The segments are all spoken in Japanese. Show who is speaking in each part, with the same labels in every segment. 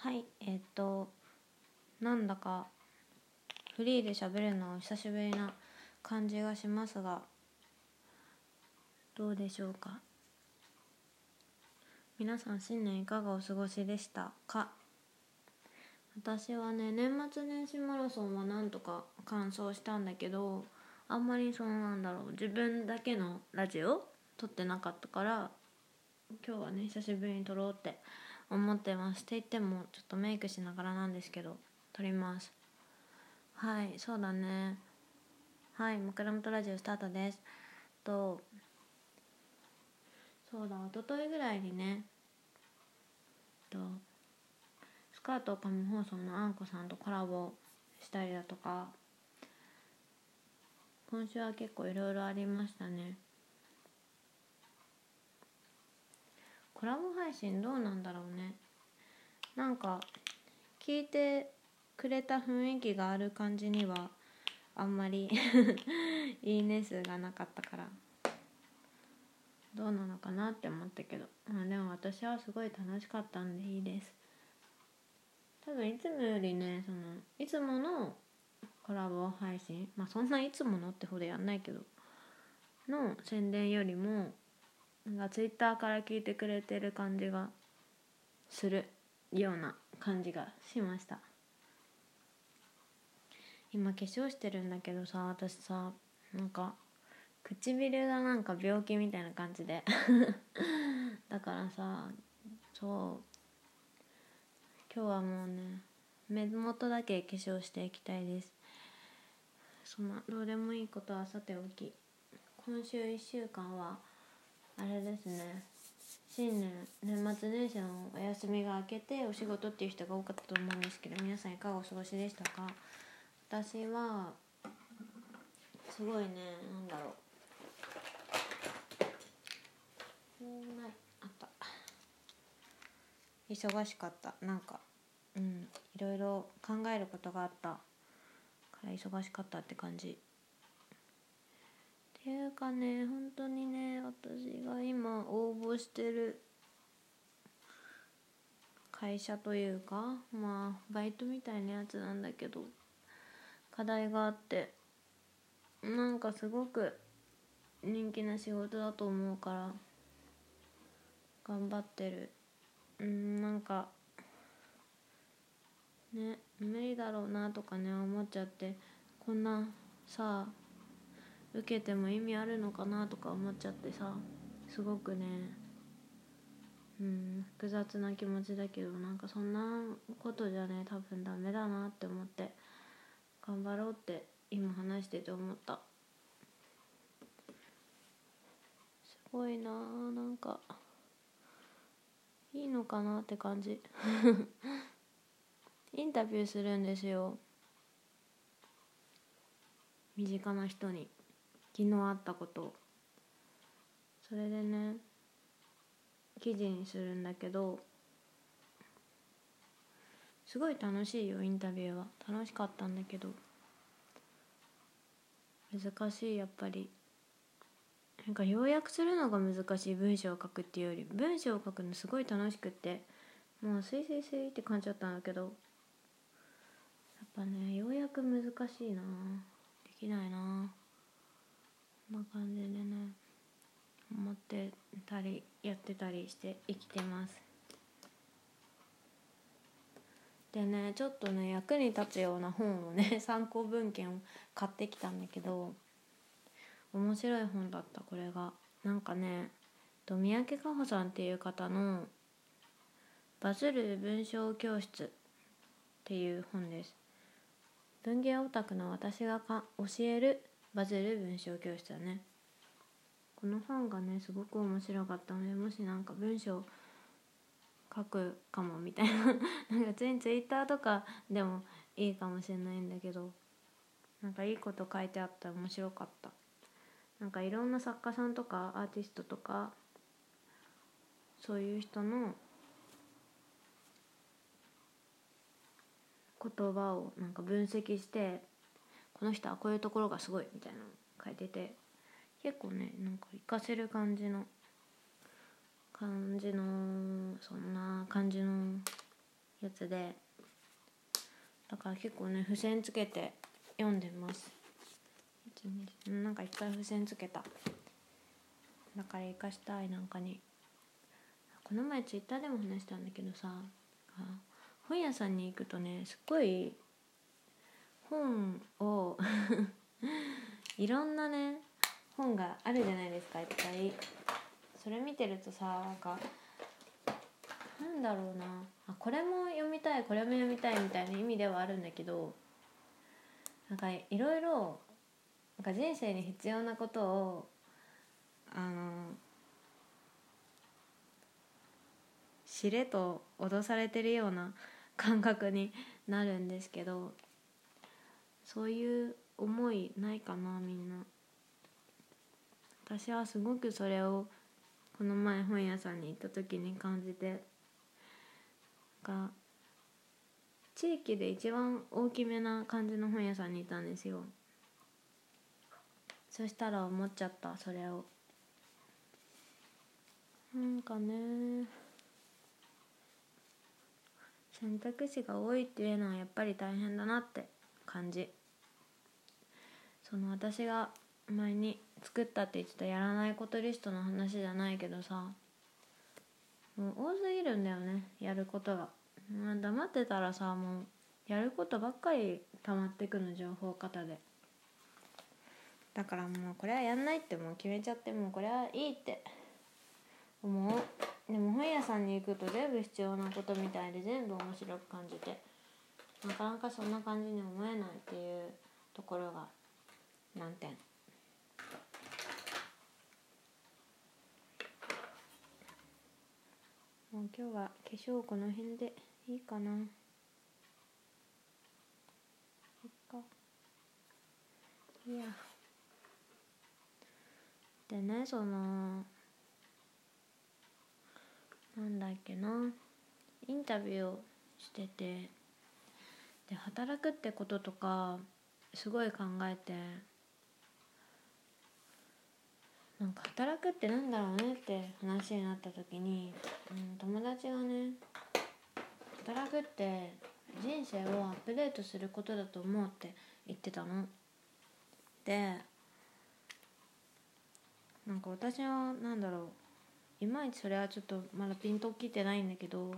Speaker 1: はいえっとなんだかフリーで喋るのは久しぶりな感じがしますがどうでしょうか？皆さん新年いかがお過ごしでしたか？私はね年末年始マラソンはなんとか完走したんだけどあんまりそのなんだろう。自分だけのラジオ撮ってなかったから今日はね久しぶりに撮ろうって思ってます。って言ってもちょっとメイクしながらなんですけど撮ります。はいそうだね。はい枕元ラジオスタートです。とそうだ一昨日ぐらいにねとスカートカム放送のあんこさんとコラボしたりだとか今週は結構いろいろありましたね。コラボ配信どうなんだろうね。なんか聞いてくれた雰囲気がある感じにはあんまり いいね数がなかったから。どうなのかなって思ったけど、あ、でも私はすごい楽しかったんでいいです。多分いつもよりねそのいつものコラボ配信まあそんないつものってほどやんないけどの宣伝よりもなんかツイッターから聞いてくれてる感じがするような感じがしました。今化粧してるんだけどさ私さなんか唇がなんか病気みたいな感じで。だからさそう。今日はもうね目元だけ化粧していきたいです。そんなどうでもいいことはさておき。今週1週間はあれですね。新年年末年始のお休みが明けてお仕事っていう人が多かったと思うんですけど皆さんいかがお過ごしでしたか？私はすごいねなんだろう。ないあった。忙しかった。なんかうんいろいろ考えることがあったから忙しかったって感じ。ていうかね本当にね私が今応募してる会社というかまあバイトみたいなやつなんだけど課題があってなんかすごく人気な仕事だと思うから頑張ってる。うんなんかね無理だろうなとかね思っちゃってこんなさ受けても意味あるのかなとか思っちゃってさすごくね。うん複雑な気持ちだけどなんかそんなことじゃね多分ダメだなって思って頑張ろうって今話してて思った。すごいなーなんかいいのかなって感じ。インタビューするんですよ。身近な人に。昨日あったこと。それでね記事にするんだけどすごい楽しいよインタビューは。楽しかったんだけど難しいやっぱり。なんか要約するのが難しい文章を書くっていうより。文章を書くのすごい楽しくってもうスイスイスイって感じだったんだけどやっぱねようやく難しいな。できないな。んな感じでね思ってたりやってたりして生きてます。でねちょっとね役に立つような本をね 参考文献を買ってきたんだけど面白い本だったこれが。なんかね三宅佳穂さんっていう方の「バズる文章教室」っていう本です。文芸オタクの私がか教えるバズる文章教室だね。この本がねすごく面白かったのでもしなんか文章書くかもみたいな。なんか普通にツイッターとかでもいいかもしれないんだけどなんかいいこと書いてあったら面白かった。なんかいろんな作家さんとかアーティストとかそういう人の言葉をなんか分析してこの人はこういうところがすごいみたいなの書いてて結構ねなんか活かせる感じの感じのそんな感じのやつでだから結構ね付箋つけて読んでます。なんか一回付箋つけた。だから生かしたいなんかに。この前ツイッターでも話したんだけどさ本屋さんに行くとねすっごい本を いろんなね本があるじゃないですかいっぱい。それ見てるとさなんかなんだろうな。あこれも読みたいこれも読みたいみたいな意味ではあるんだけどなんかいろいろなんか人生に必要なことをあの知れと脅されてるような感覚になるんですけどそういう思いないかなみんな。私はすごくそれをこの前本屋さんに行った時に感じてが地域で一番大きめな感じの本屋さんにいたんですよ。そしたら思っちゃった。それを。なんかね選択肢が多いっていうのはやっぱり大変だなって感じ。その私が前に作ったって言ってたやらないことリストの話じゃないけどさもう多すぎるんだよねやることが、まあ、黙ってたらさもうやることばっかり溜まってくの情報型で。だからもうこれはやんないってもう決めちゃってもうこれはいいって。思う。でも本屋さんに行くと全部必要なことみたいで全部面白く感じて。なかなかそんな感じに思えないっていうところが難点。もう今日は化粧この辺でいいかな。いっか。いや。でねそのなんだっけな。インタビューをしてて。で働くってこととかすごい考えて。なんか働くってなんだろうねって話になった時に、うん、友達がね働くって人生をアップデートすることだと思うって言ってたの。でなんか私はなんだろういまいちそれはちょっとまだピンときてないんだけど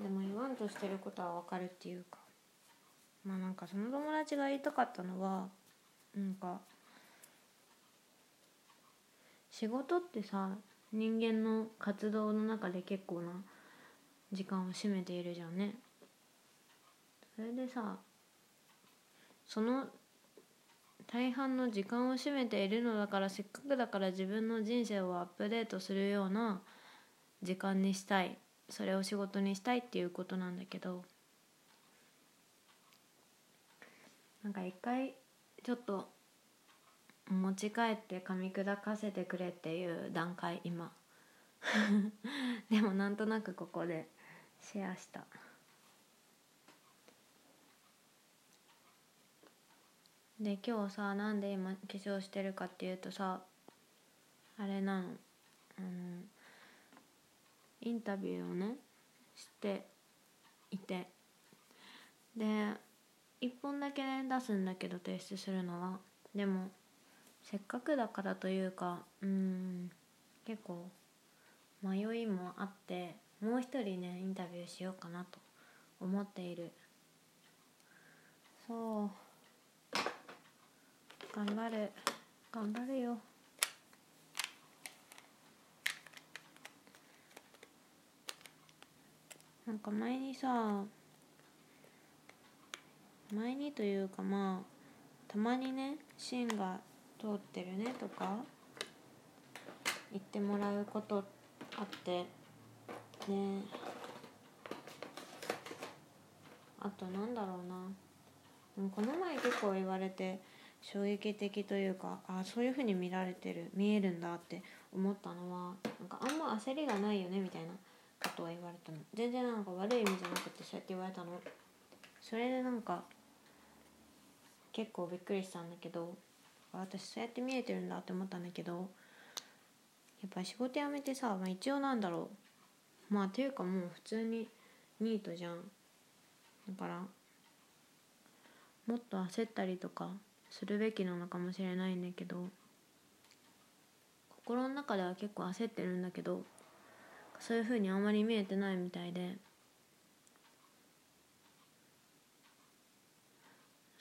Speaker 1: でも言わんとしてることはわかるっていうかまあなんかその友達が言いたかったのはなんか仕事ってさ人間の活動の中で結構な時間を占めているじゃんね。それでさその大半の時間を占めているのだからせっかくだから自分の人生をアップデートするような時間にしたい。それを仕事にしたいっていうことなんだけど。なんか一回ちょっと持ち帰って噛み砕かせてくれっていう段階今。でもなんとなくここでシェアした。で今日さなんで今化粧してるかっていうとさあれなの。あのインタビューをねしていて。で1本だけ出すんだけど提出するのは。でもせっかくだからというかうん結構迷いもあってもう一人ねインタビューしようかなと思っている。そう。頑張る。頑張るよ。なんか前にさ前にというかまあたまにね芯が通ってるねとか言ってもらうことあってね。あとなんだろうな。この前結構言われて衝撃的というかあそういう風に見られてる見えるんだって思ったのはなんかあんま焦りがないよねみたいなことは言われたの。全然なんか悪い意味じゃなくてそうやって言われたの。それでなんか結構びっくりしたんだけど私そうやって見えてるんだって思ったんだけどやっぱり仕事辞めてさ、まあ、一応なんだろう。まあっていうかもう普通にニートじゃん。だからもっと焦ったりとかするべきなのかもしれないんだけど心の中では結構焦ってるんだけどそういうふうにあんまり見えてないみたいで。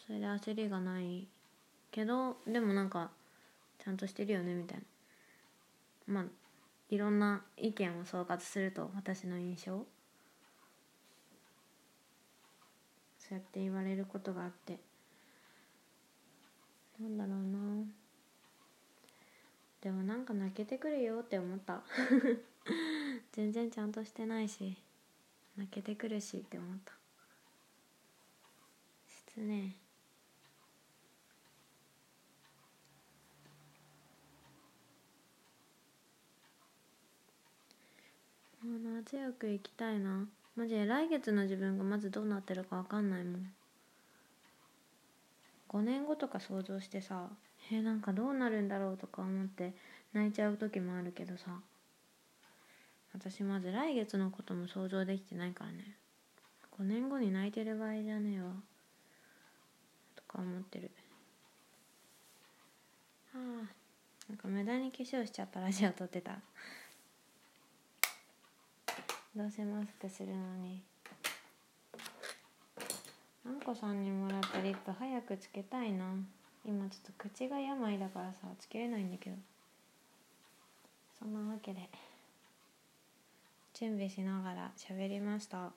Speaker 1: それで焦りがないけどでもなんかちゃんとしてるよねみたいな。まあいろんな意見を総括すると私の印象。そうやって言われることがあって。なんだろうな。でもなんか泣けてくるよって思った。全然ちゃんとしてないし泣けてくるしって思った。失ねな。強く生きたいな。マジで来月の自分がまずどうなってるか分かんないもん。5年後とか想像してさえー、なんかどうなるんだろうとか思って泣いちゃう時もあるけどさ。私まず来月のことも想像できてないからね。5年後に泣いてる場合じゃねえわ。とか思ってる。はあ。なんか無駄に化粧しちゃったラジオ撮ってた。どうせマスクするのに。あんこさんにもらったリップ早くつけたいな。今ちょっと口が病だからさつけれないんだけど。そんなわけで。準備しながら喋りました。